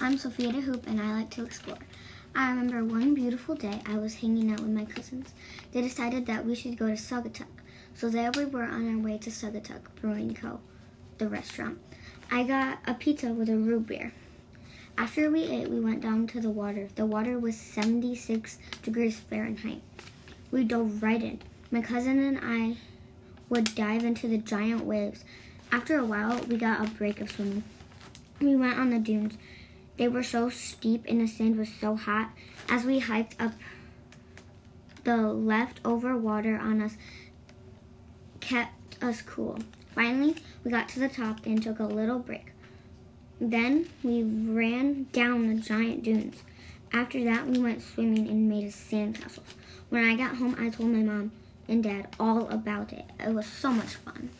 I'm Sophia De Hoop, and I like to explore. I remember one beautiful day I was hanging out with my cousins. They decided that we should go to Saugatuck. So there we were on our way to Saugatuck Brewing Co., the restaurant. I got a pizza with a root beer. After we ate, we went down to the water. The water was 76 degrees Fahrenheit. We dove right in. My cousin and I would dive into the giant waves. After a while, we got a break of swimming. We went on the dunes. They were so steep and the sand was so hot. As we hiked up, the leftover water on us kept us cool. Finally, we got to the top and took a little break. Then we ran down the giant dunes. After that, we went swimming and made a sandcastle. When I got home, I told my mom and dad all about it. It was so much fun.